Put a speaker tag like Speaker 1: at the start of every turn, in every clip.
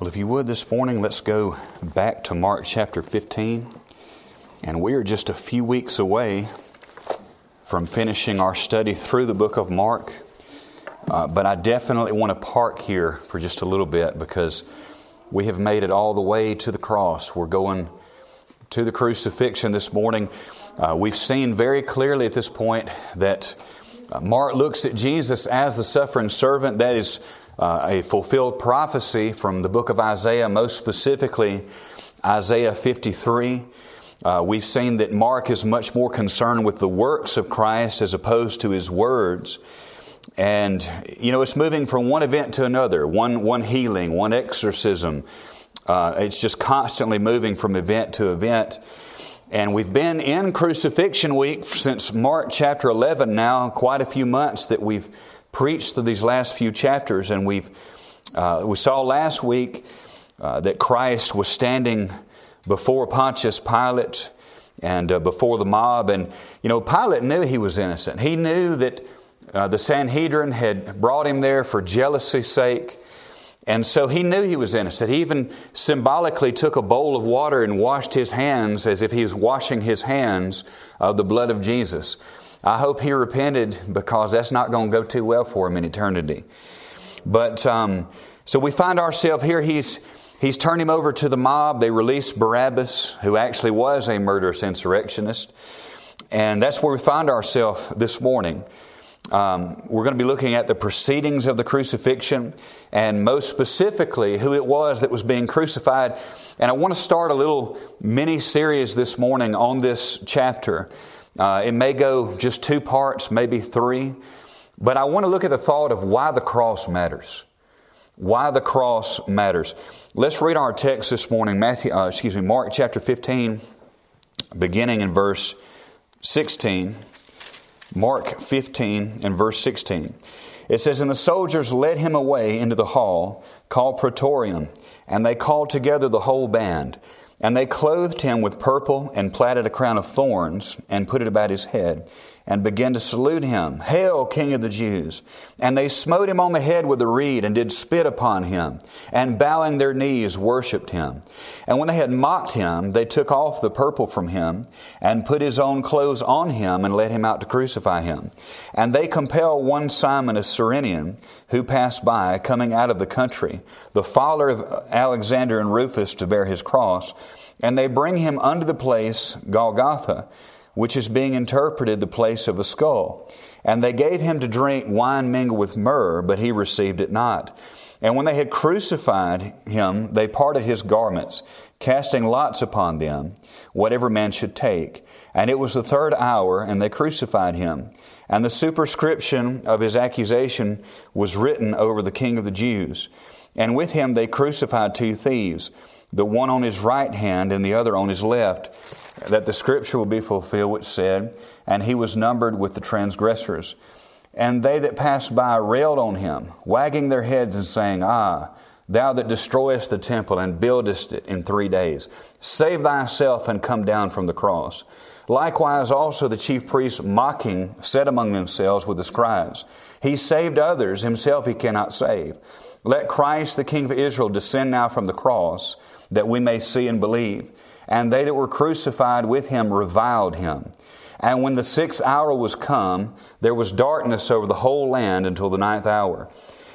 Speaker 1: Well, if you would this morning, let's go back to Mark chapter 15. And we are just a few weeks away from finishing our study through the book of Mark. Uh, but I definitely want to park here for just a little bit because we have made it all the way to the cross. We're going to the crucifixion this morning. Uh, we've seen very clearly at this point that uh, Mark looks at Jesus as the suffering servant. That is uh, a fulfilled prophecy from the book of Isaiah, most specifically Isaiah 53. Uh, we've seen that Mark is much more concerned with the works of Christ as opposed to his words. And, you know, it's moving from one event to another, one, one healing, one exorcism. Uh, it's just constantly moving from event to event. And we've been in crucifixion week since Mark chapter 11 now, quite a few months that we've preached through these last few chapters, and we've uh, we saw last week uh, that Christ was standing before Pontius Pilate and uh, before the mob, and you know Pilate knew he was innocent. He knew that uh, the Sanhedrin had brought him there for jealousy's sake. And so he knew he was innocent. He even symbolically took a bowl of water and washed his hands as if he was washing his hands of the blood of Jesus. I hope he repented because that's not going to go too well for him in eternity. But um, so we find ourselves here. He's he's turned him over to the mob. They release Barabbas, who actually was a murderous insurrectionist, and that's where we find ourselves this morning. Um, we're going to be looking at the proceedings of the crucifixion and most specifically who it was that was being crucified. And I want to start a little mini series this morning on this chapter. Uh, it may go just two parts, maybe three, but I want to look at the thought of why the cross matters. Why the cross matters. Let's read our text this morning, Matthew, uh, excuse me, Mark chapter 15, beginning in verse 16. Mark 15 and verse 16. It says, And the soldiers led him away into the hall called Praetorium, and they called together the whole band. And they clothed him with purple and platted a crown of thorns and put it about his head and began to salute him, Hail, King of the Jews! And they smote him on the head with a reed and did spit upon him and bowing their knees worshipped him. And when they had mocked him, they took off the purple from him and put his own clothes on him and led him out to crucify him. And they compel one Simon a Cyrenian who passed by coming out of the country, the father of Alexander and Rufus to bear his cross. And they bring him unto the place Golgotha, which is being interpreted the place of a skull. And they gave him to drink wine mingled with myrrh, but he received it not. And when they had crucified him, they parted his garments, casting lots upon them, whatever man should take. And it was the third hour, and they crucified him. And the superscription of his accusation was written over the king of the Jews. And with him they crucified two thieves, the one on his right hand and the other on his left that the scripture will be fulfilled which said, And he was numbered with the transgressors. And they that passed by railed on him, wagging their heads and saying, Ah, thou that destroyest the temple and buildest it in three days, save thyself and come down from the cross. Likewise, also the chief priests, mocking, said among themselves with the scribes, He saved others, himself he cannot save. Let Christ, the King of Israel, descend now from the cross, that we may see and believe. And they that were crucified with him reviled him. And when the sixth hour was come, there was darkness over the whole land until the ninth hour.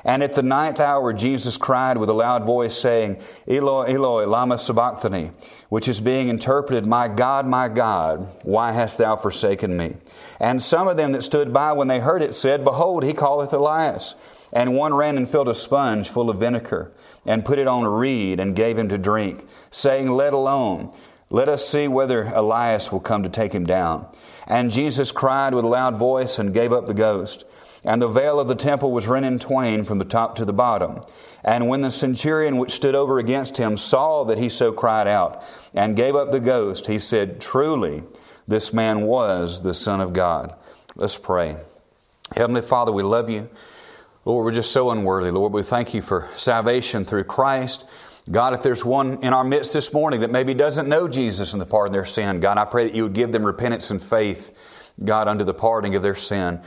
Speaker 1: And at the ninth hour, Jesus cried with a loud voice, saying, Eloi, Eloi, lama sabachthani, which is being interpreted, My God, my God, why hast thou forsaken me? And some of them that stood by when they heard it said, Behold, he calleth Elias. And one ran and filled a sponge full of vinegar, and put it on a reed, and gave him to drink, saying, Let alone. Let us see whether Elias will come to take him down. And Jesus cried with a loud voice and gave up the ghost. And the veil of the temple was rent in twain from the top to the bottom. And when the centurion which stood over against him saw that he so cried out and gave up the ghost, he said, Truly, this man was the Son of God. Let's pray. Heavenly Father, we love you. Lord, we're just so unworthy. Lord, we thank you for salvation through Christ. God, if there's one in our midst this morning that maybe doesn't know Jesus and the pardon of their sin, God, I pray that you would give them repentance and faith, God, unto the pardoning of their sin.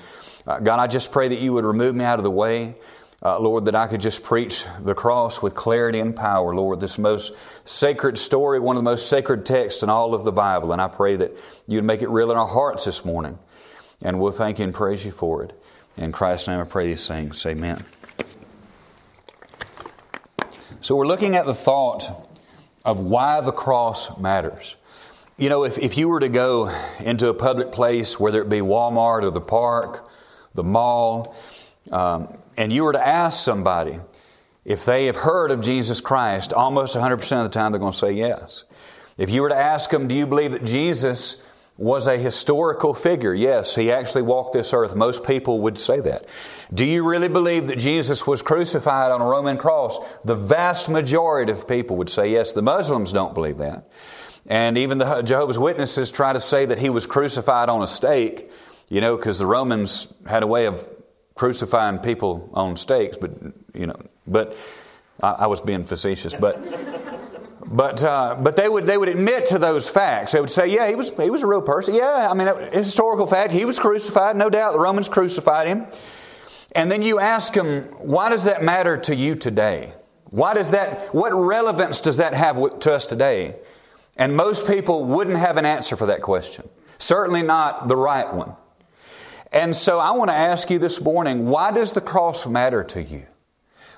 Speaker 1: Uh, God, I just pray that you would remove me out of the way. Uh, Lord, that I could just preach the cross with clarity and power, Lord, this most sacred story, one of the most sacred texts in all of the Bible. And I pray that you'd make it real in our hearts this morning. And we'll thank you and praise you for it. In Christ's name I pray these things. Amen. So we're looking at the thought of why the cross matters. You know, if, if you were to go into a public place, whether it be Walmart or the park, the mall, um, and you were to ask somebody if they have heard of Jesus Christ, almost 100% of the time they're going to say yes. If you were to ask them, do you believe that Jesus was a historical figure? Yes, he actually walked this earth. Most people would say that. Do you really believe that Jesus was crucified on a Roman cross? The vast majority of people would say yes. The Muslims don't believe that. And even the Jehovah's Witnesses try to say that he was crucified on a stake, you know, because the Romans had a way of crucifying people on stakes, but you know, but I, I was being facetious, but. But, uh, but they, would, they would admit to those facts. They would say, yeah, he was, he was a real person. Yeah, I mean, historical fact. He was crucified, no doubt. The Romans crucified him. And then you ask them, why does that matter to you today? Why does that, what relevance does that have to us today? And most people wouldn't have an answer for that question. Certainly not the right one. And so I want to ask you this morning why does the cross matter to you?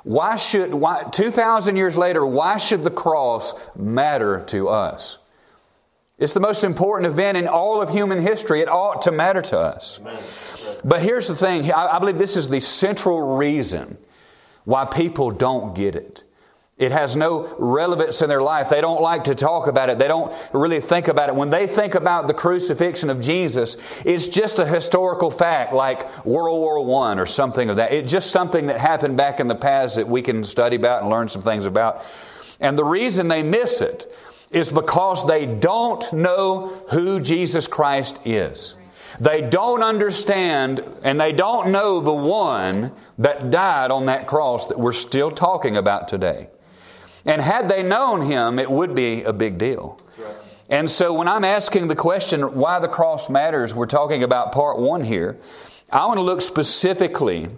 Speaker 1: Why should, why, 2,000 years later, why should the cross matter to us? It's the most important event in all of human history. It ought to matter to us. But here's the thing I believe this is the central reason why people don't get it. It has no relevance in their life. They don't like to talk about it. They don't really think about it. When they think about the crucifixion of Jesus, it's just a historical fact like World War I or something of that. It's just something that happened back in the past that we can study about and learn some things about. And the reason they miss it is because they don't know who Jesus Christ is. They don't understand and they don't know the one that died on that cross that we're still talking about today. And had they known him, it would be a big deal. And so when I'm asking the question why the cross matters, we're talking about part one here. I want to look specifically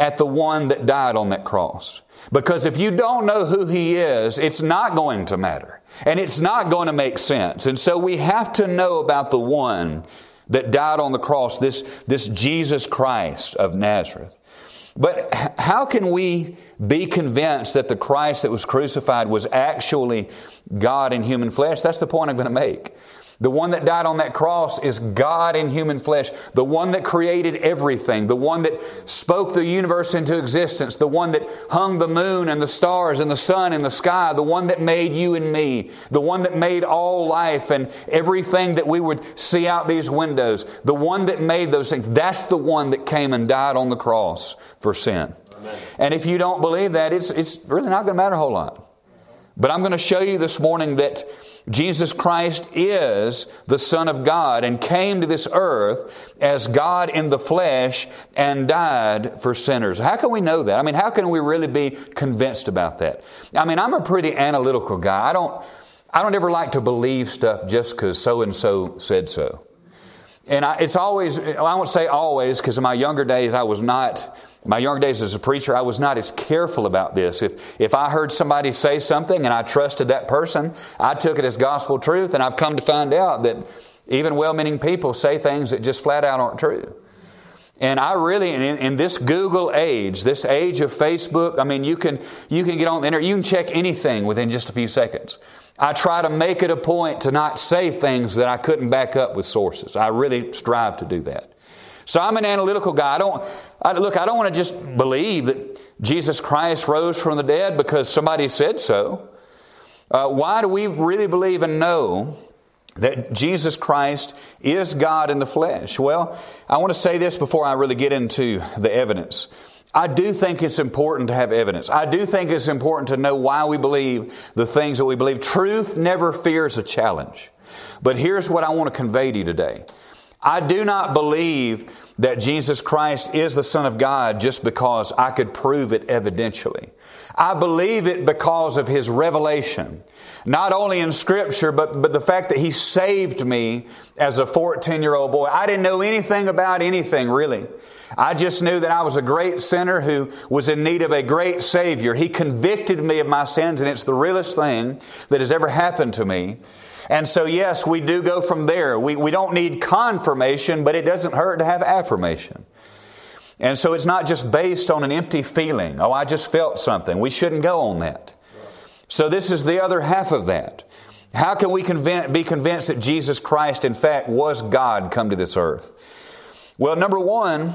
Speaker 1: at the one that died on that cross. Because if you don't know who he is, it's not going to matter. And it's not going to make sense. And so we have to know about the one that died on the cross, this, this Jesus Christ of Nazareth. But how can we be convinced that the Christ that was crucified was actually God in human flesh? That's the point I'm going to make. The one that died on that cross is God in human flesh. The one that created everything. The one that spoke the universe into existence. The one that hung the moon and the stars and the sun in the sky. The one that made you and me. The one that made all life and everything that we would see out these windows. The one that made those things. That's the one that came and died on the cross for sin. Amen. And if you don't believe that, it's, it's really not going to matter a whole lot. But I'm going to show you this morning that Jesus Christ is the Son of God and came to this earth as God in the flesh and died for sinners. How can we know that? I mean, how can we really be convinced about that? I mean, I'm a pretty analytical guy. I don't, I don't ever like to believe stuff just because so and so said so. And I, it's always, I won't say always because in my younger days I was not in my young days as a preacher, I was not as careful about this. If, if I heard somebody say something and I trusted that person, I took it as gospel truth, and I've come to find out that even well meaning people say things that just flat out aren't true. And I really, in, in, this Google age, this age of Facebook, I mean, you can, you can get on the internet, you can check anything within just a few seconds. I try to make it a point to not say things that I couldn't back up with sources. I really strive to do that. So I'm an analytical guy. I don't I, look. I don't want to just believe that Jesus Christ rose from the dead because somebody said so. Uh, why do we really believe and know that Jesus Christ is God in the flesh? Well, I want to say this before I really get into the evidence. I do think it's important to have evidence. I do think it's important to know why we believe the things that we believe. Truth never fears a challenge. But here's what I want to convey to you today. I do not believe that Jesus Christ is the Son of God just because I could prove it evidentially. I believe it because of His revelation. Not only in Scripture, but, but the fact that He saved me as a 14 year old boy. I didn't know anything about anything, really. I just knew that I was a great sinner who was in need of a great Savior. He convicted me of my sins, and it's the realest thing that has ever happened to me. And so, yes, we do go from there. We, we don't need confirmation, but it doesn't hurt to have affirmation. And so it's not just based on an empty feeling. Oh, I just felt something. We shouldn't go on that. So this is the other half of that. How can we be convinced that Jesus Christ, in fact, was God come to this earth? Well, number one,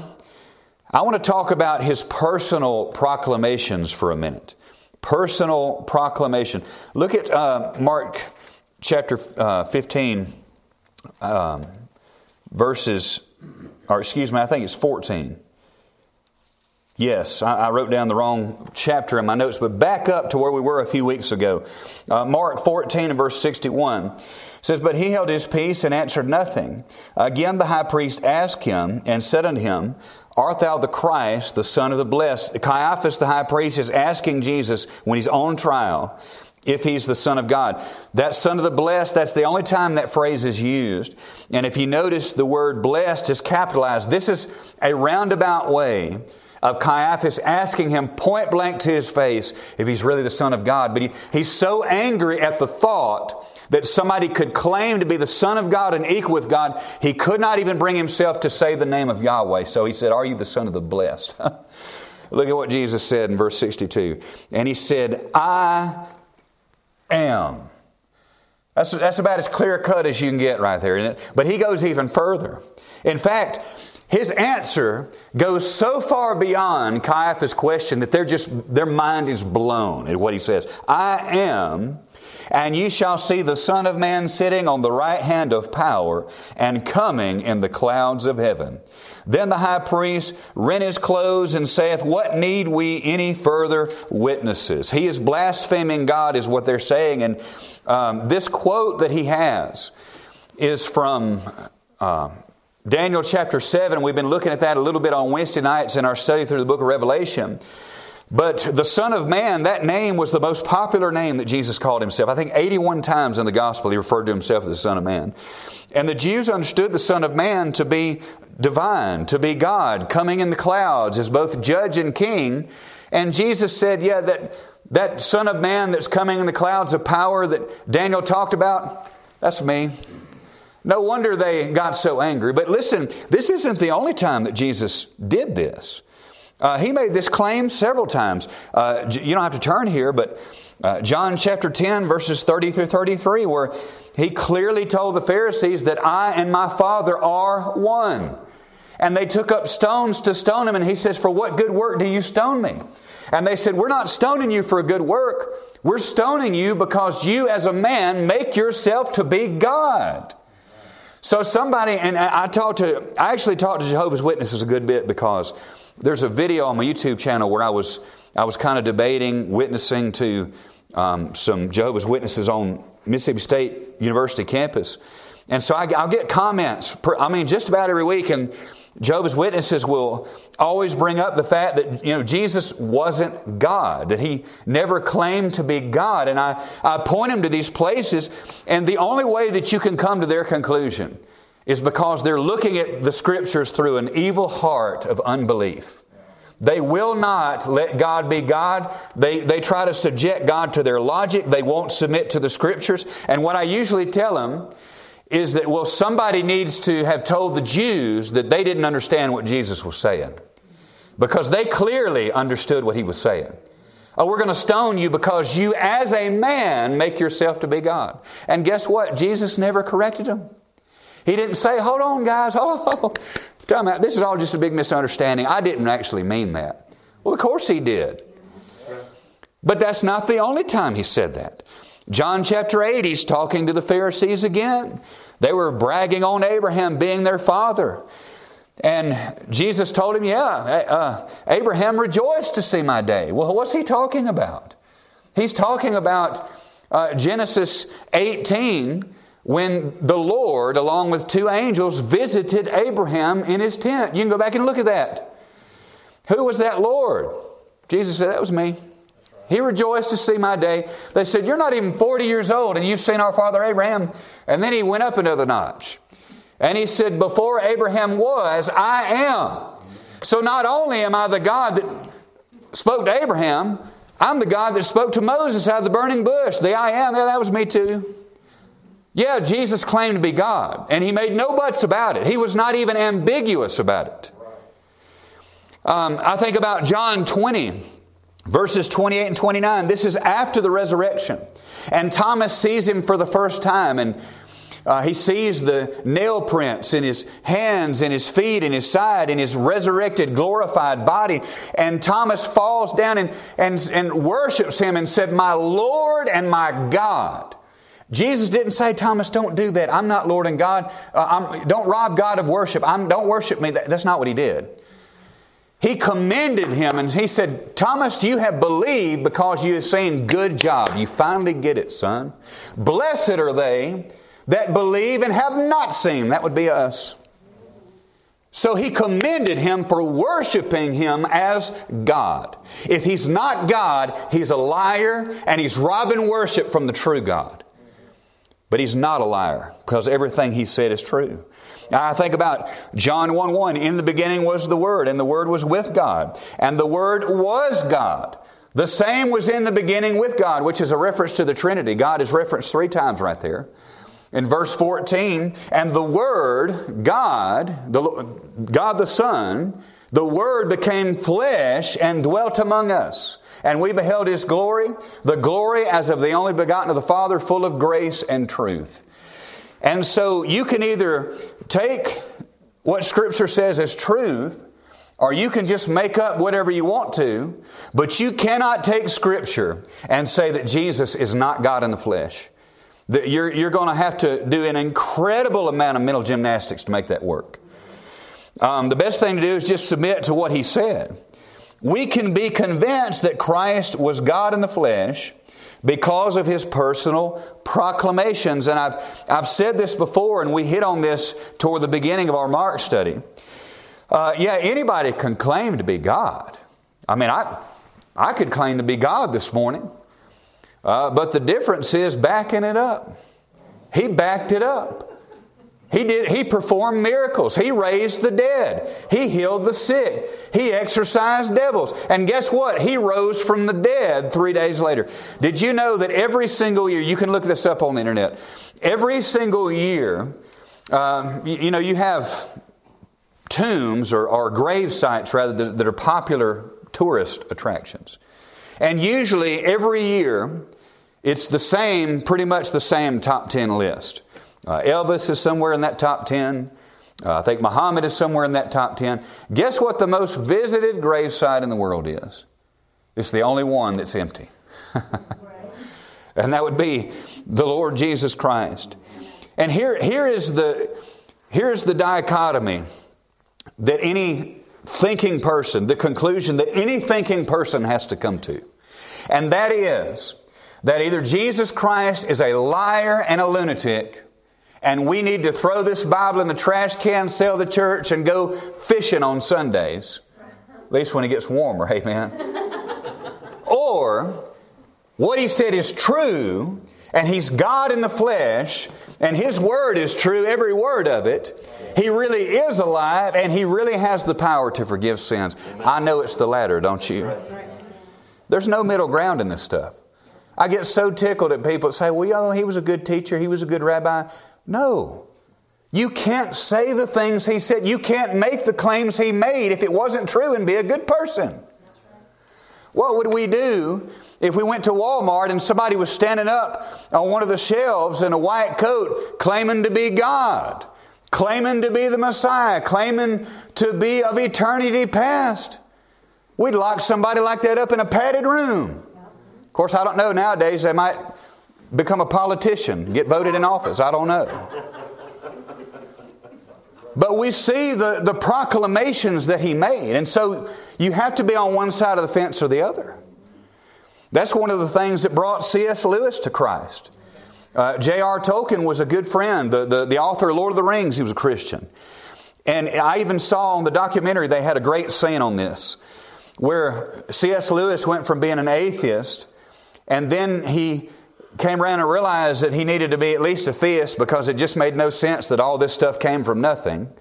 Speaker 1: I want to talk about his personal proclamations for a minute. Personal proclamation. Look at uh, Mark chapter uh, 15, um, verses, or excuse me, I think it's 14. Yes, I, wrote down the wrong chapter in my notes, but back up to where we were a few weeks ago. Uh, Mark 14 and verse 61 says, But he held his peace and answered nothing. Again, the high priest asked him and said unto him, Art thou the Christ, the Son of the Blessed? Caiaphas, the high priest, is asking Jesus when he's on trial if he's the Son of God. That Son of the Blessed, that's the only time that phrase is used. And if you notice, the word blessed is capitalized. This is a roundabout way of Caiaphas asking him point blank to his face if he's really the Son of God. But he, he's so angry at the thought that somebody could claim to be the Son of God and equal with God, he could not even bring himself to say the name of Yahweh. So he said, Are you the Son of the Blessed? Look at what Jesus said in verse 62. And he said, I am. That's, that's about as clear cut as you can get right there? But he goes even further. In fact, his answer goes so far beyond Caiaphas' question that they're just, their mind is blown at what he says. I am, and ye shall see the Son of Man sitting on the right hand of power and coming in the clouds of heaven. Then the high priest rent his clothes and saith, What need we any further witnesses? He is blaspheming God, is what they're saying. And um, this quote that he has is from uh, Daniel chapter 7. We've been looking at that a little bit on Wednesday nights in our study through the book of Revelation. But the Son of Man, that name was the most popular name that Jesus called himself. I think 81 times in the gospel he referred to himself as the Son of Man. And the Jews understood the Son of Man to be divine, to be God, coming in the clouds as both judge and king. And Jesus said, Yeah, that, that Son of Man that's coming in the clouds of power that Daniel talked about, that's me. No wonder they got so angry. But listen, this isn't the only time that Jesus did this. Uh, he made this claim several times. Uh, you don't have to turn here, but uh, John chapter 10, verses 30 through 33, where he clearly told the Pharisees that I and my Father are one. And they took up stones to stone him, and he says, For what good work do you stone me? And they said, We're not stoning you for a good work. We're stoning you because you, as a man, make yourself to be God. So somebody, and I talked to, I actually talked to Jehovah's Witnesses a good bit because there's a video on my YouTube channel where I was, I was kind of debating, witnessing to um, some Jehovah's Witnesses on Mississippi State University campus. And so I, will get comments, per, I mean, just about every week, and Jehovah's Witnesses will always bring up the fact that, you know, Jesus wasn't God, that he never claimed to be God. And I, I point them to these places, and the only way that you can come to their conclusion is because they're looking at the scriptures through an evil heart of unbelief. They will not let God be God. They, they try to subject God to their logic. They won't submit to the scriptures. And what I usually tell them is that, well, somebody needs to have told the Jews that they didn't understand what Jesus was saying because they clearly understood what he was saying. Oh, we're going to stone you because you, as a man, make yourself to be God. And guess what? Jesus never corrected them. He didn't say, hold on, guys, oh, time out. This is all just a big misunderstanding. I didn't actually mean that. Well, of course he did. But that's not the only time he said that. John chapter 8, he's talking to the Pharisees again. They were bragging on Abraham being their father. And Jesus told him, Yeah, uh, Abraham rejoiced to see my day. Well, what's he talking about? He's talking about uh, Genesis 18 when the Lord, along with two angels, visited Abraham in his tent. You can go back and look at that. Who was that Lord? Jesus said, That was me. He rejoiced to see my day. They said, You're not even 40 years old, and you've seen our father Abraham. And then he went up another notch. And he said, Before Abraham was, I am. So not only am I the God that spoke to Abraham, I'm the God that spoke to Moses out of the burning bush. The I am, yeah, that was me too. Yeah, Jesus claimed to be God, and he made no buts about it. He was not even ambiguous about it. Um, I think about John 20, verses 28 and 29. This is after the resurrection. And Thomas sees him for the first time, and uh, he sees the nail prints in his hands, in his feet, in his side, in his resurrected, glorified body. And Thomas falls down and, and, and worships him and said, My Lord and my God. Jesus didn't say, Thomas, don't do that. I'm not Lord and God. Uh, don't rob God of worship. I'm, don't worship me. That, that's not what he did. He commended him and he said, Thomas, you have believed because you have seen good job. You finally get it, son. Blessed are they that believe and have not seen. That would be us. So he commended him for worshiping him as God. If he's not God, he's a liar and he's robbing worship from the true God. But he's not a liar because everything he said is true. I think about John 1 1. In the beginning was the Word, and the Word was with God, and the Word was God. The same was in the beginning with God, which is a reference to the Trinity. God is referenced three times right there. In verse 14, and the Word, God, the, God the Son, the Word became flesh and dwelt among us. And we beheld His glory, the glory as of the only begotten of the Father, full of grace and truth. And so you can either take what Scripture says as truth, or you can just make up whatever you want to, but you cannot take Scripture and say that Jesus is not God in the flesh. That you're, you're going to have to do an incredible amount of mental gymnastics to make that work. Um, the best thing to do is just submit to what he said. We can be convinced that Christ was God in the flesh because of his personal proclamations. And I've, I've said this before, and we hit on this toward the beginning of our Mark study. Uh, yeah, anybody can claim to be God. I mean, I, I could claim to be God this morning. Uh, but the difference is backing it up. He backed it up. He did he performed miracles. He raised the dead. He healed the sick. He exorcised devils. And guess what? He rose from the dead 3 days later. Did you know that every single year you can look this up on the internet. Every single year uh, you, you, know you have tombs or, or grave sites rather that, that are popular tourist attractions. And usually every year, it's the same, pretty much the same top 10 list. Uh, Elvis is somewhere in that top 10. Uh, I think Muhammad is somewhere in that top 10. Guess what the most visited gravesite in the world is? It's the only one that's empty. and that would be the Lord Jesus Christ. And here, here is the, here's the dichotomy that any thinking person, the conclusion that any thinking person has to come to. And that is that either Jesus Christ is a liar and a lunatic, and we need to throw this Bible in the trash can, sell the church, and go fishing on Sundays. At least when it gets warmer, amen. or what he said is true, and he's God in the flesh, and his word is true, every word of it. He really is alive and He really has the power to forgive sins. I know it's the latter, don't you? There's no middle ground in this stuff. I get so tickled at people that say, well, oh, he was a good teacher, he was a good rabbi. No. You can't say the things he said. You can't make the claims he made if it wasn't true and be a good person. What would we do if we went to Walmart and somebody was standing up on one of the shelves in a white coat claiming to be God? claiming to be the Messiah, claiming to be of eternity past. We'd lock somebody like that up in a padded room. Of course, I don't know nowadays, they might become a politician, get voted in office. I don't know. But we see the, the proclamations that he made. And so you have to be on one side of the fence or the other. That's one of the things that brought C.S. Lewis to Christ. Uh, J.R. Tolkien was a good friend. The, the, the author of Lord of the Rings, he was a Christian. And I even saw on the documentary, they had a great scene on this. where C.S. Lewis went from being an atheist and then he came around and realized that he needed to be at least a theist because it just made no sense that all this stuff came from nothing.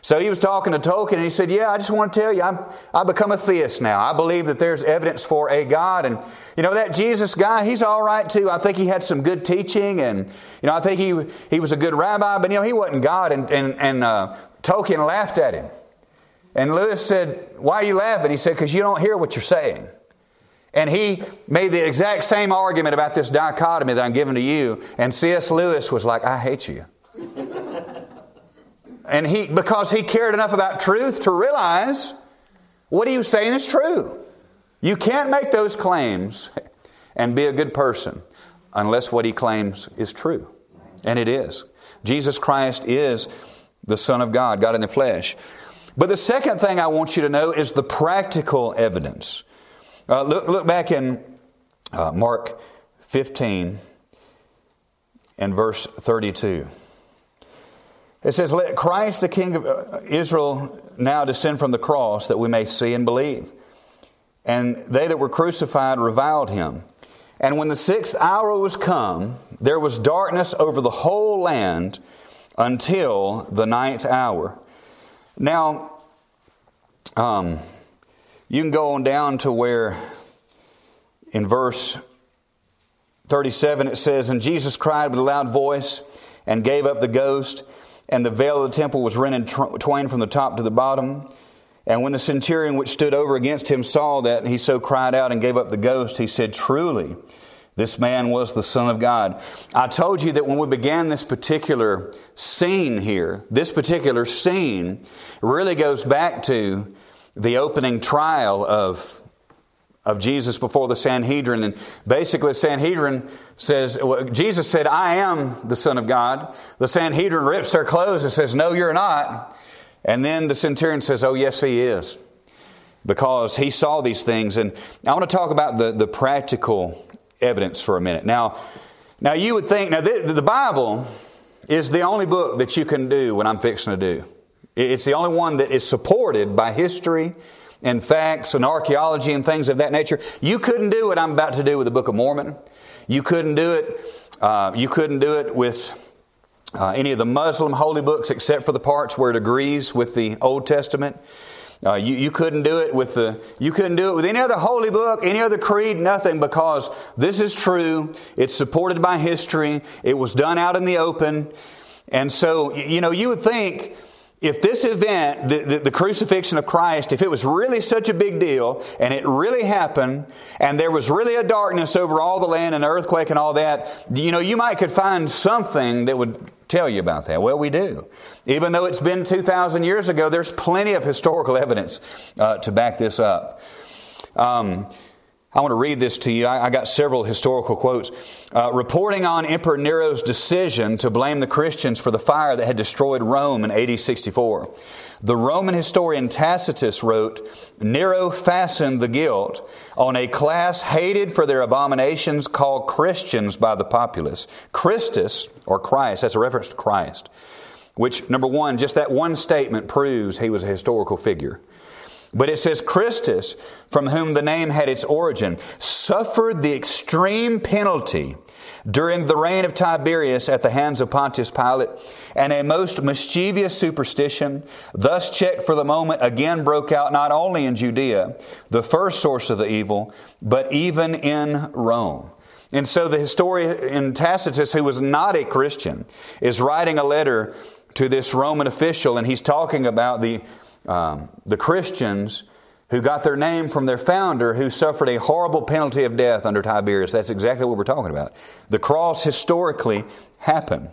Speaker 1: So he was talking to Tolkien and he said, Yeah, I just want to tell you, I'm, I've become a theist now. I believe that there's evidence for a God. And, you know, that Jesus guy, he's all right too. I think he had some good teaching and, you know, I think he, he was a good rabbi, but, you know, he wasn't God. And, and, and uh, Tolkien laughed at him. And Lewis said, Why are you laughing? He said, Because you don't hear what you're saying. And he made the exact same argument about this dichotomy that I'm giving to you. And C.S. Lewis was like, I hate you. and he, because he cared enough about truth to realize what he was saying is true. You can't make those claims and be a good person unless what he claims is true. And it is. Jesus Christ is the Son of God, God in the flesh. But the second thing I want you to know is the practical evidence. Uh, look, look back in uh, Mark 15 and verse 32. It says, Let Christ, the King of uh, Israel, now descend from the cross that we may see and believe. And they that were crucified reviled him. And when the sixth hour was come, there was darkness over the whole land until the ninth hour. Now, um, you can go on down to where in verse 37 it says, And Jesus cried with a loud voice and gave up the ghost, and the veil of the temple was rent in twain from the top to the bottom. And when the centurion which stood over against him saw that he so cried out and gave up the ghost, he said, Truly, this man was the Son of God. I told you that when we began this particular scene here, this particular scene really goes back to the opening trial of, of Jesus before the Sanhedrin. And basically, the Sanhedrin says, well, Jesus said, I am the Son of God. The Sanhedrin rips their clothes and says, No, you're not. And then the centurion says, Oh, yes, he is. Because he saw these things. And I want to talk about the, the practical evidence for a minute. Now, now you would think, now the, the Bible is the only book that you can do what I'm fixing to do. It's the only one that is supported by history and facts and archaeology and things of that nature. You couldn't do what I'm about to do with the Book of Mormon. You couldn't do it. Uh, you couldn't do it with uh, any of the Muslim holy books except for the parts where it agrees with the Old Testament. Uh, you, you couldn't do it with the you couldn't do it with any other holy book, any other creed, nothing, because this is true. It's supported by history. It was done out in the open, and so you know you would think if this event, the, the, the, crucifixion of Christ, if it was really such a big deal and it really happened and there was really a darkness over all the land and earthquake and all that, you know, you might could find something that would tell you about that. Well, we do. Even though it's been 2,000 years ago, there's plenty of historical evidence uh, to back this up. Um, I want to read this to you. I, I got several historical quotes. Uh, reporting on Emperor Nero's decision to blame the Christians for the fire that had destroyed Rome in AD 64, the Roman historian Tacitus wrote Nero fastened the guilt on a class hated for their abominations called Christians by the populace. Christus, or Christ, that's a reference to Christ, which, number one, just that one statement proves he was a historical figure. But it says Christus, from whom the name had its origin, suffered the extreme penalty during the reign of Tiberius at the hands of Pontius Pilate, and a most mischievous superstition, thus checked for the moment, again broke out not only in Judea, the first source of the evil, but even in Rome. And so the historian Tacitus, who was not a Christian, is writing a letter to this Roman official, and he's talking about the um, the Christians who got their name from their founder who suffered a horrible penalty of death under Tiberius. That's exactly what we're talking about. The cross historically happened.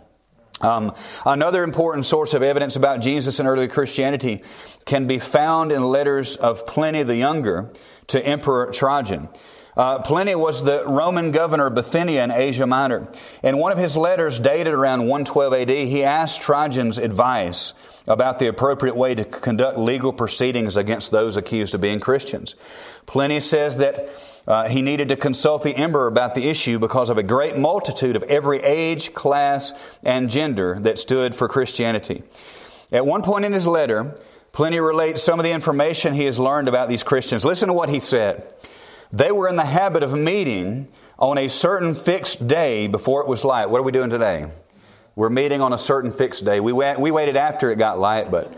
Speaker 1: Um, another important source of evidence about Jesus and early Christianity can be found in letters of Pliny the Younger to Emperor Trajan. Uh, Pliny was the Roman governor of Bithynia in Asia Minor. In one of his letters dated around 112 AD, he asked Trajan's advice about the appropriate way to conduct legal proceedings against those accused of being Christians. Pliny says that uh, he needed to consult the emperor about the issue because of a great multitude of every age, class, and gender that stood for Christianity. At one point in his letter, Pliny relates some of the information he has learned about these Christians. Listen to what he said. They were in the habit of meeting on a certain fixed day before it was light. What are we doing today? We're meeting on a certain fixed day. We, wait, we waited after it got light, but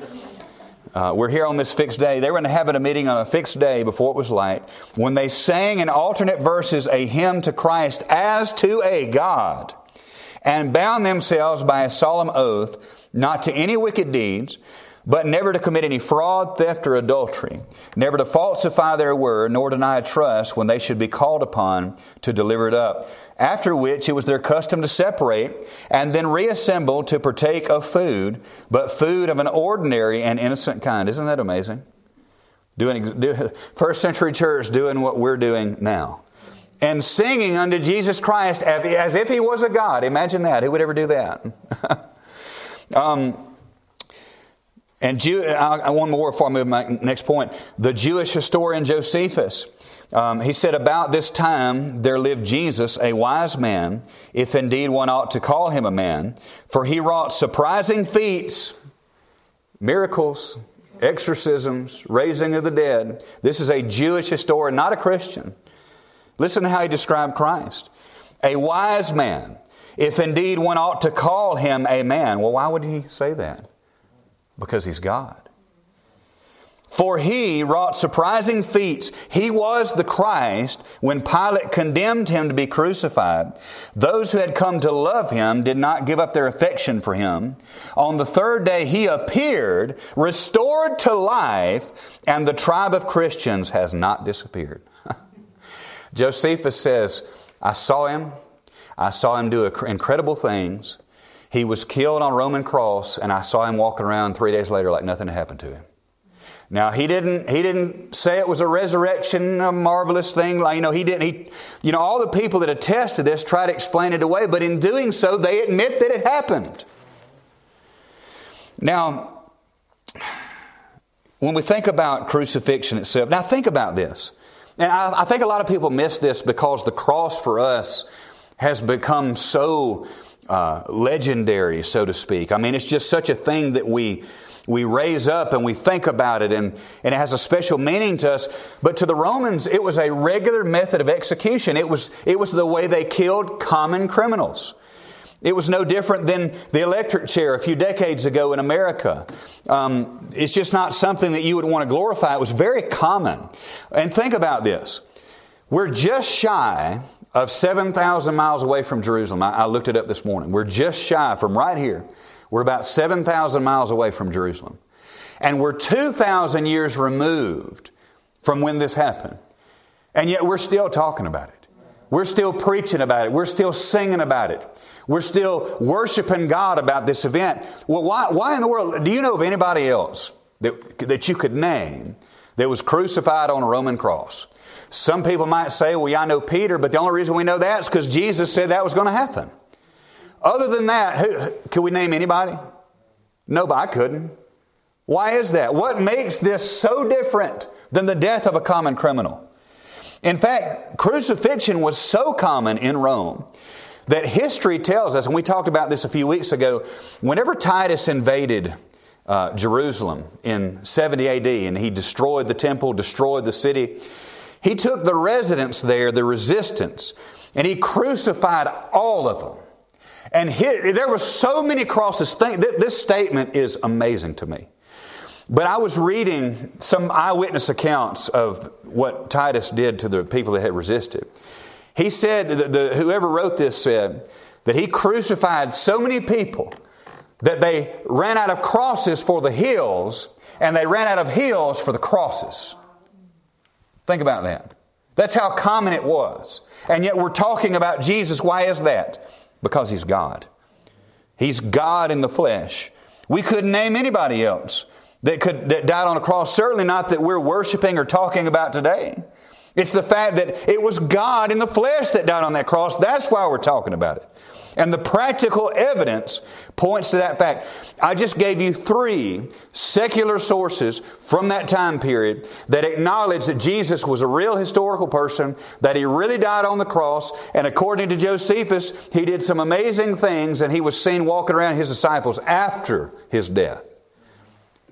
Speaker 1: uh, we're here on this fixed day. They were in the habit of meeting on a fixed day before it was light when they sang in alternate verses a hymn to Christ as to a God and bound themselves by a solemn oath not to any wicked deeds but never to commit any fraud, theft, or adultery, never to falsify their word, nor deny a trust when they should be called upon to deliver it up. After which it was their custom to separate and then reassemble to partake of food, but food of an ordinary and innocent kind. Isn't that amazing? Doing do, first century church doing what we're doing now. And singing unto Jesus Christ as if he was a God. Imagine that. Who would ever do that? um, and Jew, I, one more before I move my next point. The Jewish historian Josephus, um, he said, About this time there lived Jesus, a wise man, if indeed one ought to call him a man, for he wrought surprising feats, miracles, exorcisms, raising of the dead. This is a Jewish historian, not a Christian. Listen to how he described Christ. A wise man, if indeed one ought to call him a man. Well, why would he say that? Because he's God. For he wrought surprising feats. He was the Christ when Pilate condemned him to be crucified. Those who had come to love him did not give up their affection for him. On the third day he appeared, restored to life, and the tribe of Christians has not disappeared. Josephus says, I saw him. I saw him do incredible things. He was killed on a Roman cross, and I saw him walking around three days later like nothing had happened to him. Now he didn't he didn't say it was a resurrection, a marvelous thing. Like you know, he didn't. He, you know, all the people that attest to this try to explain it away, but in doing so, they admit that it happened. Now, when we think about crucifixion itself, now think about this. And I, I think a lot of people miss this because the cross for us has become so uh, legendary, so to speak. I mean, it's just such a thing that we we raise up and we think about it and, and it has a special meaning to us. But to the Romans, it was a regular method of execution. It was, it was the way they killed common criminals. It was no different than the electric chair a few decades ago in America. Um, it's just not something that you would want to glorify. It was very common. And think about this. We're just shy of 7,000 miles away from Jerusalem. I, I, looked it up this morning. We're just shy from right here. We're about 7,000 miles away from Jerusalem. And we're 2,000 years removed from when this happened. And yet we're still talking about it. We're still preaching about it. We're still singing about it. We're still worshiping God about this event. Well, why, why in the world? Do you know of anybody else that, that you could name that was crucified on a Roman cross? Some people might say, well, yeah, I know Peter, but the only reason we know that is because Jesus said that was going to happen. Other than that, who, could we name anybody? Nobody, I couldn't. Why is that? What makes this so different than the death of a common criminal? In fact, crucifixion was so common in Rome that history tells us, and we talked about this a few weeks ago, whenever Titus invaded uh, Jerusalem in 70 AD and he destroyed the temple, destroyed the city, he took the residents there, the resistance, and he crucified all of them. And he, there were so many crosses. This statement is amazing to me. But I was reading some eyewitness accounts of what Titus did to the people that had resisted. He said, that the, whoever wrote this said, that he crucified so many people that they ran out of crosses for the hills and they ran out of hills for the crosses. Think about that. That's how common it was. And yet we're talking about Jesus. Why is that? Because He's God. He's God in the flesh. We couldn't name anybody else that could that died on a cross. Certainly not that we're worshiping or talking about today. It's the fact that it was God in the flesh that died on that cross. That's why we're talking about it. And the practical evidence points to that fact. I just gave you three secular sources from that time period that acknowledge that Jesus was a real historical person, that he really died on the cross, and according to Josephus, he did some amazing things, and he was seen walking around his disciples after his death.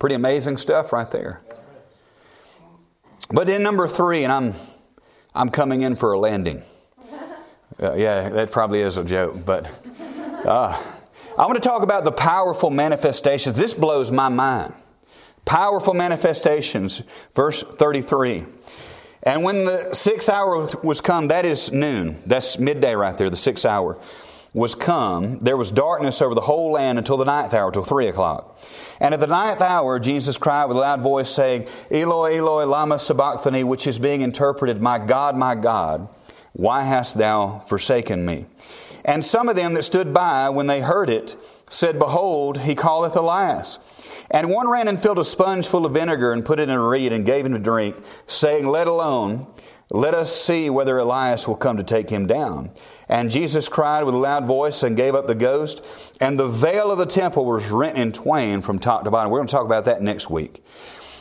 Speaker 1: Pretty amazing stuff right there. But then number three, and I'm I'm coming in for a landing. Uh, yeah, that probably is a joke, but uh, I want to talk about the powerful manifestations. This blows my mind. Powerful manifestations, verse 33. And when the sixth hour was come, that is noon, that's midday right there, the sixth hour was come, there was darkness over the whole land until the ninth hour, till three o'clock. And at the ninth hour, Jesus cried with a loud voice, saying, Eloi, Eloi, lama sabachthani, which is being interpreted, My God, my God, why hast thou forsaken me? And some of them that stood by, when they heard it, said, Behold, he calleth Elias. And one ran and filled a sponge full of vinegar and put it in a reed and gave him to drink, saying, Let alone, let us see whether Elias will come to take him down. And Jesus cried with a loud voice and gave up the ghost. And the veil of the temple was rent in twain from top to bottom. We're going to talk about that next week.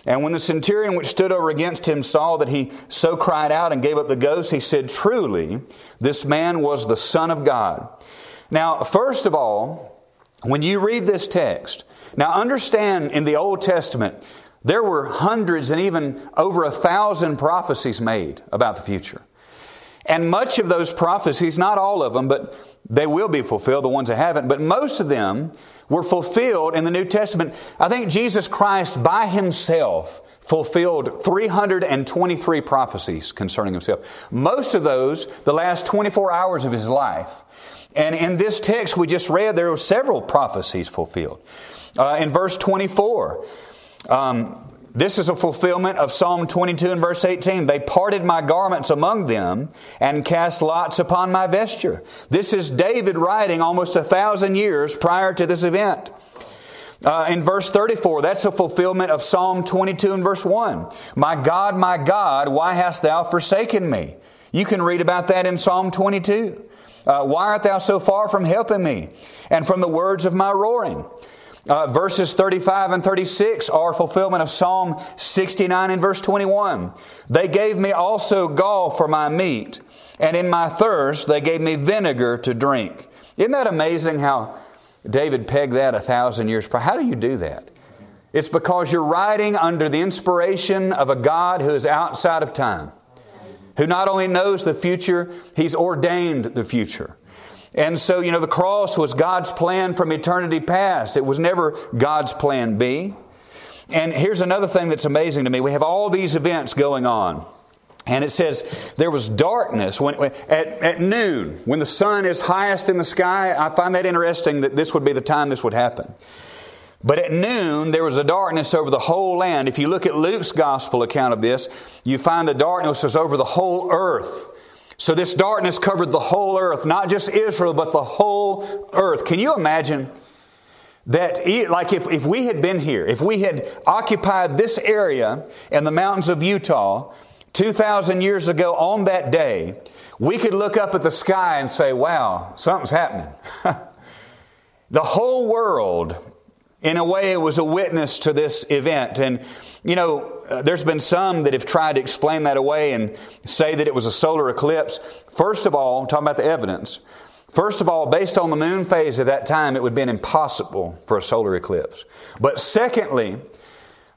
Speaker 1: And when the centurion which stood over against him saw that he so cried out and gave up the ghost, he said, Truly, this man was the Son of God. Now, first of all, when you read this text, now understand in the Old Testament, there were hundreds and even over a thousand prophecies made about the future. And much of those prophecies, not all of them, but they will be fulfilled, the ones that haven't, but most of them were fulfilled in the New Testament. I think Jesus Christ by himself fulfilled 323 prophecies concerning himself. Most of those, the last 24 hours of his life. And in this text we just read, there were several prophecies fulfilled. Uh, in verse 24, um, this is a fulfillment of Psalm 22 and verse 18. They parted my garments among them and cast lots upon my vesture. This is David writing almost a thousand years prior to this event. Uh, in verse 34, that's a fulfillment of Psalm 22 and verse 1. My God, my God, why hast thou forsaken me? You can read about that in Psalm 22. Uh, why art thou so far from helping me and from the words of my roaring? Uh, verses 35 and 36 are fulfillment of Psalm 69 and verse 21. They gave me also gall for my meat, and in my thirst they gave me vinegar to drink. Isn't that amazing how David pegged that a thousand years prior? How do you do that? It's because you're writing under the inspiration of a God who is outside of time, who not only knows the future, He's ordained the future. And so, you know, the cross was God's plan from eternity past. It was never God's plan B. And here's another thing that's amazing to me. We have all these events going on. And it says there was darkness when, at, at noon, when the sun is highest in the sky. I find that interesting that this would be the time this would happen. But at noon, there was a darkness over the whole land. If you look at Luke's gospel account of this, you find the darkness was over the whole earth. So this darkness covered the whole earth, not just Israel, but the whole earth. Can you imagine that, like if, if we had been here, if we had occupied this area in the mountains of Utah 2,000 years ago on that day, we could look up at the sky and say, wow, something's happening. the whole world, in a way, was a witness to this event. And you know, uh, there's been some that have tried to explain that away and say that it was a solar eclipse. First of all, I'm talking about the evidence. First of all, based on the moon phase at that time, it would have been impossible for a solar eclipse. But secondly,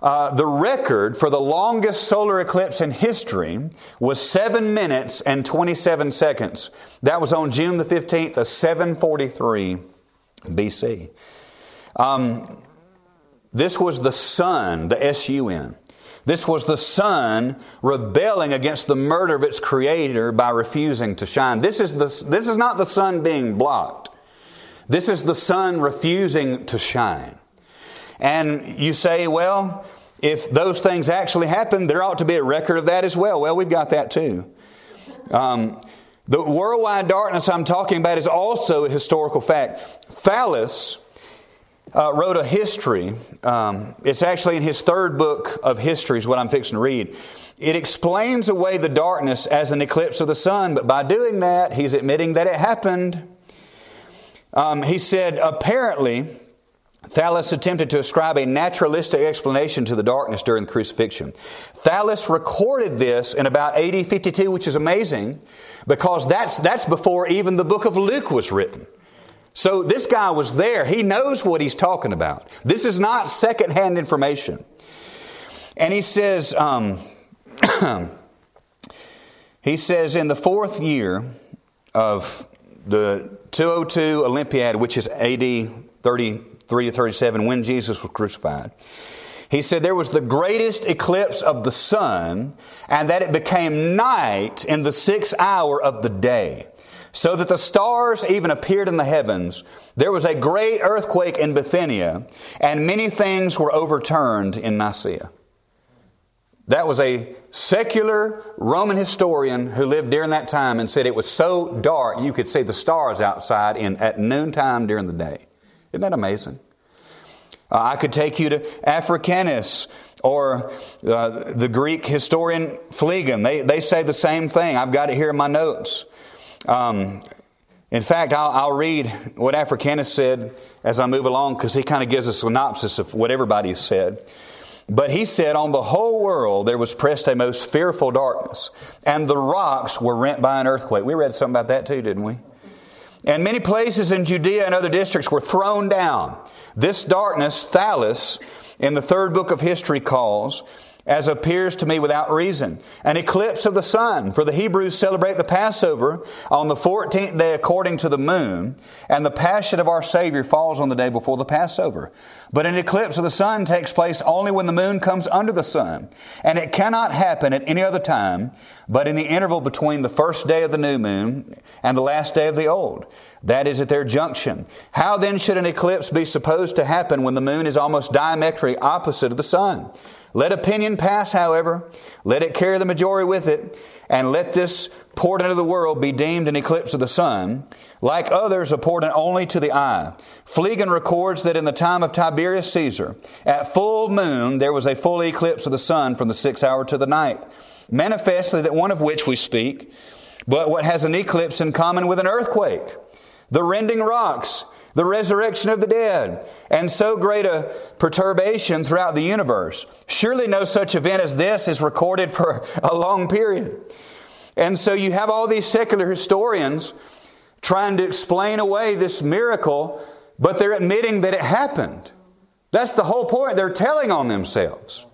Speaker 1: uh, the record for the longest solar eclipse in history was 7 minutes and 27 seconds. That was on June the 15th of 743 BC. Um, this was the sun, the S U N. This was the sun rebelling against the murder of its creator by refusing to shine. This is, the, this is not the sun being blocked. This is the sun refusing to shine. And you say, well, if those things actually happened, there ought to be a record of that as well. Well, we've got that too. Um, the worldwide darkness I'm talking about is also a historical fact. Thallus uh, wrote a history. Um, it's actually in his third book of history, is what I'm fixing to read. It explains away the darkness as an eclipse of the sun, but by doing that, he's admitting that it happened. Um, he said, apparently, Thallus attempted to ascribe a naturalistic explanation to the darkness during the crucifixion. Thallus recorded this in about AD 52, which is amazing because that's, that's before even the book of Luke was written. So this guy was there. He knows what he's talking about. This is not secondhand information. And he says, um, he says, in the fourth year of the 202 Olympiad, which is AD 33 to 37, when Jesus was crucified, he said there was the greatest eclipse of the sun, and that it became night in the sixth hour of the day, so that the stars even appeared in the heavens. There was a great earthquake in Bithynia, and many things were overturned in Nicaea. That was a secular Roman historian who lived during that time and said it was so dark you could see the stars outside in, at noontime during the day. Isn't that amazing? Uh, I could take you to Africanus or uh, the Greek historian Phlegon. They, they say the same thing. I've got it here in my notes. Um, in fact, I'll, I'll, read what Africanus said as I move along because he kind of gives a synopsis of what everybody has said. But he said, On the whole world there was pressed a most fearful darkness, and the rocks were rent by an earthquake. We read something about that too, didn't we? And many places in Judea and other districts were thrown down. This darkness, Thallus, in the third book of history, calls, as appears to me without reason. An eclipse of the sun, for the Hebrews celebrate the Passover on the 14th day according to the moon, and the passion of our Savior falls on the day before the Passover. But an eclipse of the sun takes place only when the moon comes under the sun, and it cannot happen at any other time but in the interval between the first day of the new moon and the last day of the old. That is at their junction. How then should an eclipse be supposed to happen when the moon is almost diametrically opposite of the sun? Let opinion pass, however, let it carry the majority with it, and let this portent of the world be deemed an eclipse of the sun, like others a portent only to the eye. Phlegon records that in the time of Tiberius Caesar, at full moon there was a full eclipse of the sun from the sixth hour to the ninth, manifestly that one of which we speak, but what has an eclipse in common with an earthquake, the rending rocks, the resurrection of the dead, and so great a perturbation throughout the universe. Surely no such event as this is recorded for a long period. And so you have all these secular historians trying to explain away this miracle, but they're admitting that it happened. That's the whole point. They're telling on themselves.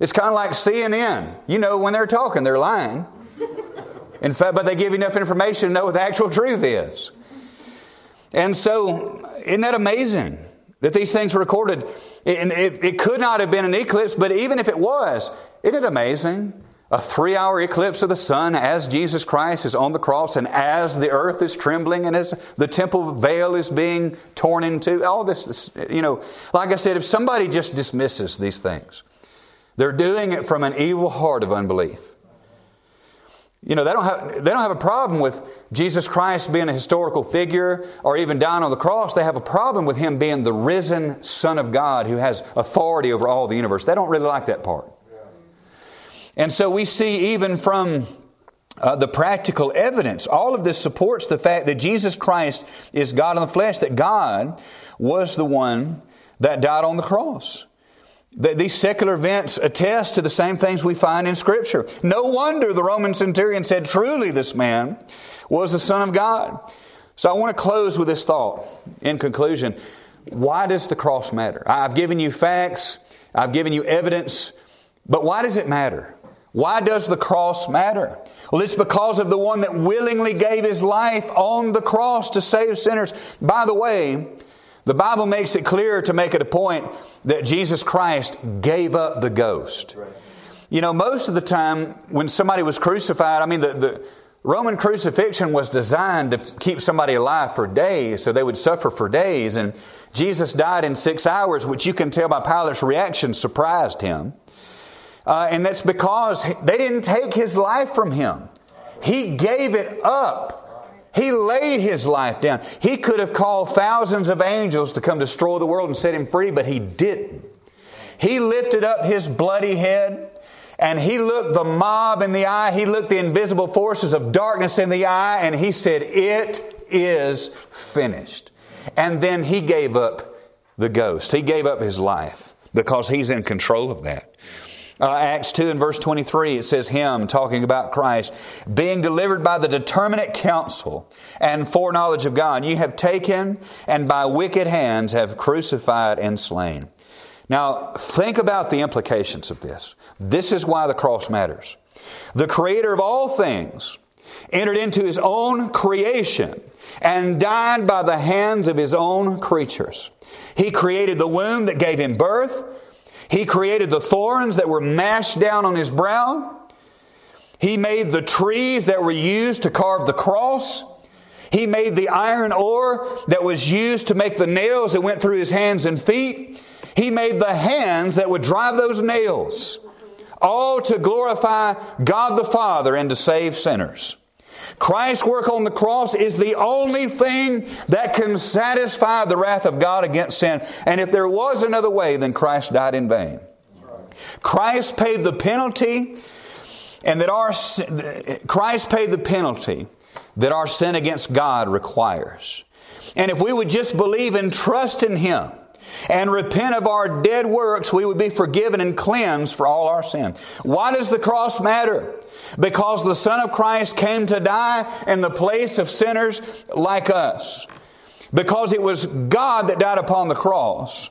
Speaker 1: It's kind of like CNN. You know, when they're talking, they're lying. In fact, but they give enough information to know what the actual truth is. And so, isn't that amazing that these things were recorded? And it, it could not have been an eclipse, but even if it was, isn't it amazing? A three hour eclipse of the sun as Jesus Christ is on the cross and as the earth is trembling and as the temple veil is being torn into. All this, this, you know, like I said, if somebody just dismisses these things, they're doing it from an evil heart of unbelief. You know, they don't, have, they don't have a problem with Jesus Christ being a historical figure or even dying on the cross. They have a problem with him being the risen Son of God who has authority over all the universe. They don't really like that part. And so we see even from uh, the practical evidence, all of this supports the fact that Jesus Christ is God in the flesh, that God was the one that died on the cross. These secular events attest to the same things we find in Scripture. No wonder the Roman centurion said, Truly, this man was the Son of God. So I want to close with this thought in conclusion. Why does the cross matter? I've given you facts, I've given you evidence, but why does it matter? Why does the cross matter? Well, it's because of the one that willingly gave his life on the cross to save sinners. By the way, the Bible makes it clear to make it a point that Jesus Christ gave up the ghost. You know, most of the time when somebody was crucified, I mean, the, the Roman crucifixion was designed to keep somebody alive for days, so they would suffer for days. And Jesus died in six hours, which you can tell by Pilate's reaction surprised him. Uh, and that's because they didn't take his life from him, he gave it up. He laid his life down. He could have called thousands of angels to come destroy the world and set him free, but he didn't. He lifted up his bloody head and he looked the mob in the eye. He looked the invisible forces of darkness in the eye and he said, It is finished. And then he gave up the ghost. He gave up his life because he's in control of that. Uh, Acts 2 and verse 23, it says, Him, talking about Christ, being delivered by the determinate counsel and foreknowledge of God, you have taken and by wicked hands have crucified and slain. Now, think about the implications of this. This is why the cross matters. The Creator of all things entered into His own creation and died by the hands of His own creatures. He created the womb that gave Him birth. He created the thorns that were mashed down on his brow. He made the trees that were used to carve the cross. He made the iron ore that was used to make the nails that went through his hands and feet. He made the hands that would drive those nails, all to glorify God the Father and to save sinners. Christ's work on the cross is the only thing that can satisfy the wrath of God against sin. And if there was another way, then Christ died in vain. Christ paid the penalty, and that our Christ paid the penalty that our sin against God requires. And if we would just believe and trust in Him, and repent of our dead works, we would be forgiven and cleansed for all our sin. Why does the cross matter? Because the Son of Christ came to die in the place of sinners like us. Because it was God that died upon the cross.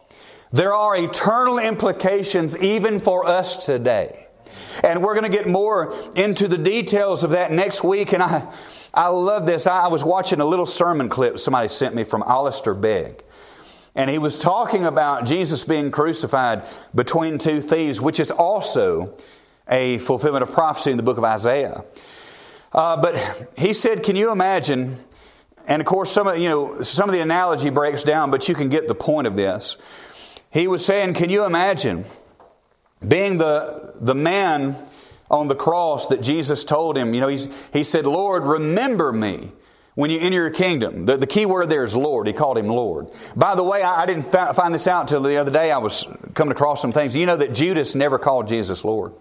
Speaker 1: There are eternal implications even for us today. And we're going to get more into the details of that next week. And I, I love this. I was watching a little sermon clip somebody sent me from Alistair Begg. And he was talking about Jesus being crucified between two thieves, which is also a fulfillment of prophecy in the book of Isaiah. Uh, but he said, Can you imagine? And of course, some of, you know, some of the analogy breaks down, but you can get the point of this. He was saying, Can you imagine being the, the man on the cross that Jesus told him? You know, he's, he said, Lord, remember me when you enter your kingdom. The, the key word there is Lord. He called him Lord. By the way, I, I didn't fa- find this out until the other day. I was coming across some things. You know that Judas never called Jesus Lord.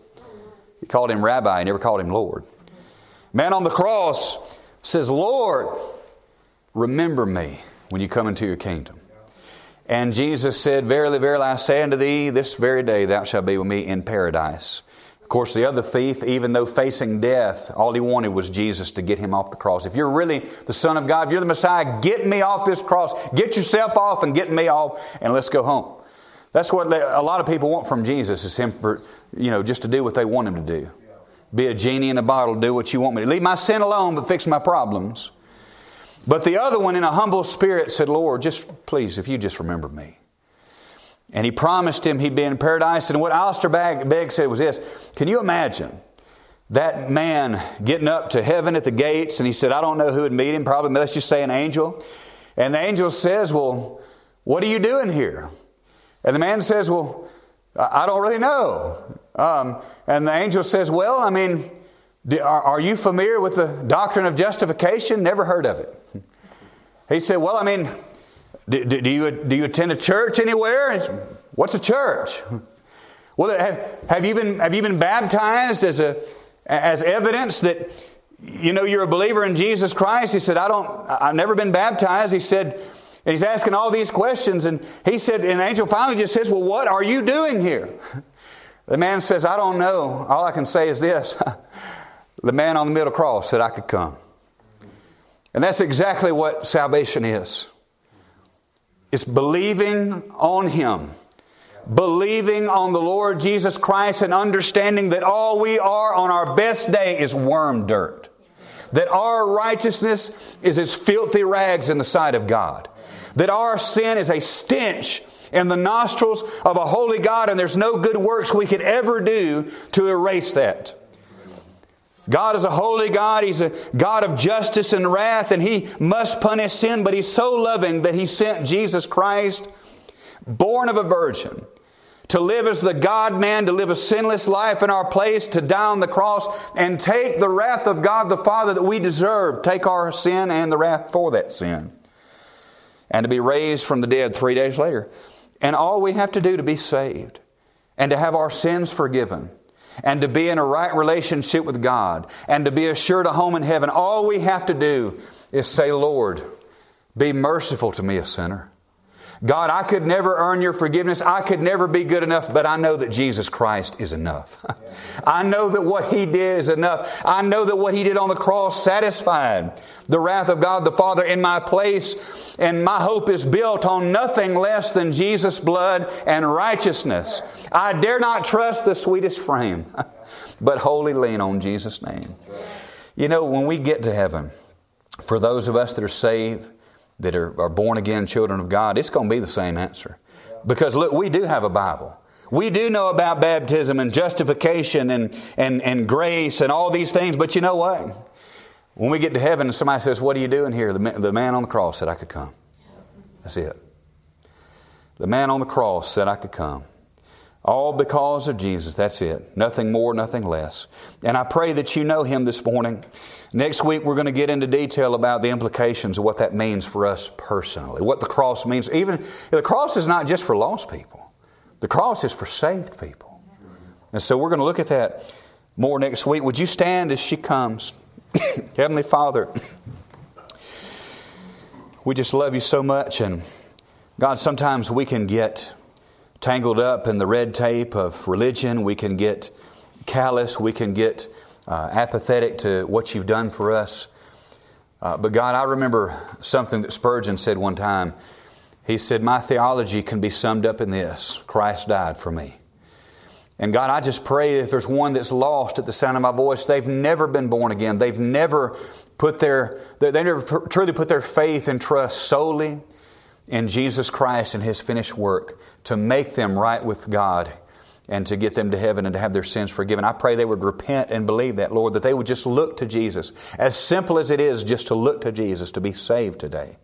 Speaker 1: He called him Rabbi. He never called him Lord. Man on the cross says, Lord, remember me when you come into your kingdom. And Jesus said, Verily, verily, I say unto thee, this very day thou shalt be with me in paradise. Of course, the other thief, even though facing death, all he wanted was Jesus to get him off the cross. If you're really the Son of God, if you're the Messiah, get me off this cross. Get yourself off and get me off, and let's go home. That's what a lot of people want from Jesus is him for, you know, just to do what they want him to do. Be a genie in a bottle, do what you want me to. Leave my sin alone, but fix my problems. But the other one, in a humble spirit, said, Lord, just please, if you just remember me. And he promised him he'd be in paradise. And what Alistair Begg said was this Can you imagine that man getting up to heaven at the gates? And he said, I don't know who would meet him, probably, let's just say an angel. And the angel says, Well, what are you doing here? And the man says, Well, I don't really know. Um, and the angel says, Well, I mean, are, are you familiar with the doctrine of justification? Never heard of it. He said, Well, I mean, do, do, do, you, do you attend a church anywhere? What's a church? Well, have, have, you been, have you been baptized as, a, as evidence that you know you're a believer in Jesus Christ? He said, I don't, I've never been baptized. He said, and he's asking all these questions, and he said, and the angel finally just says, Well, what are you doing here? The man says, I don't know. All I can say is this the man on the middle cross said I could come. And that's exactly what salvation is. It's believing on Him, believing on the Lord Jesus Christ, and understanding that all we are on our best day is worm dirt. That our righteousness is as filthy rags in the sight of God. That our sin is a stench in the nostrils of a holy God, and there's no good works we could ever do to erase that. God is a holy God. He's a God of justice and wrath, and He must punish sin, but He's so loving that He sent Jesus Christ, born of a virgin, to live as the God man, to live a sinless life in our place, to die on the cross, and take the wrath of God the Father that we deserve, take our sin and the wrath for that sin, and to be raised from the dead three days later. And all we have to do to be saved and to have our sins forgiven and to be in a right relationship with God and to be assured a home in heaven, all we have to do is say, Lord, be merciful to me, a sinner. God, I could never earn your forgiveness. I could never be good enough, but I know that Jesus Christ is enough. I know that what He did is enough. I know that what He did on the cross satisfied the wrath of God the Father in my place, and my hope is built on nothing less than Jesus' blood and righteousness. I dare not trust the sweetest frame, but wholly lean on Jesus' name. You know, when we get to heaven, for those of us that are saved, that are, are born again children of God, it's going to be the same answer. Because look, we do have a Bible. We do know about baptism and justification and, and, and grace and all these things, but you know what? When we get to heaven and somebody says, What are you doing here? The the man on the cross said, I could come. That's it. The man on the cross said, I could come. All because of Jesus. That's it. Nothing more, nothing less. And I pray that you know him this morning. Next week, we're going to get into detail about the implications of what that means for us personally, what the cross means. Even the cross is not just for lost people, the cross is for saved people. And so we're going to look at that more next week. Would you stand as she comes? Heavenly Father, we just love you so much. And God, sometimes we can get tangled up in the red tape of religion, we can get callous, we can get uh, apathetic to what you've done for us. Uh, but God, I remember something that Spurgeon said one time. He said, My theology can be summed up in this Christ died for me. And God, I just pray if there's one that's lost at the sound of my voice, they've never been born again. They've never put their, they never truly put their faith and trust solely in Jesus Christ and His finished work to make them right with God and to get them to heaven and to have their sins forgiven. I pray they would repent and believe that, Lord, that they would just look to Jesus. As simple as it is just to look to Jesus to be saved today.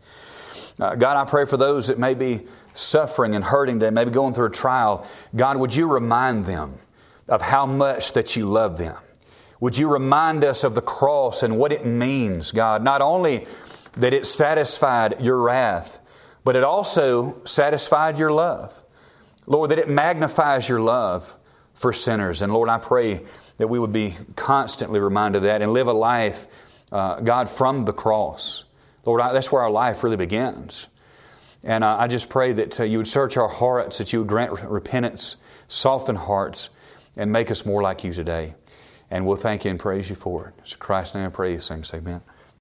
Speaker 1: Uh, God, I pray for those that may be suffering and hurting today, maybe going through a trial. God, would you remind them of how much that you love them? Would you remind us of the cross and what it means, God? Not only that it satisfied your wrath, but it also satisfied your love. Lord, that it magnifies your love for sinners. And Lord, I pray that we would be constantly reminded of that and live a life, uh, God, from the cross. Lord, I, that's where our life really begins. And uh, I just pray that uh, you would search our hearts, that you would grant repentance, soften hearts, and make us more like you today. And we'll thank you and praise you for it. It's Christ's name I pray these things. Amen.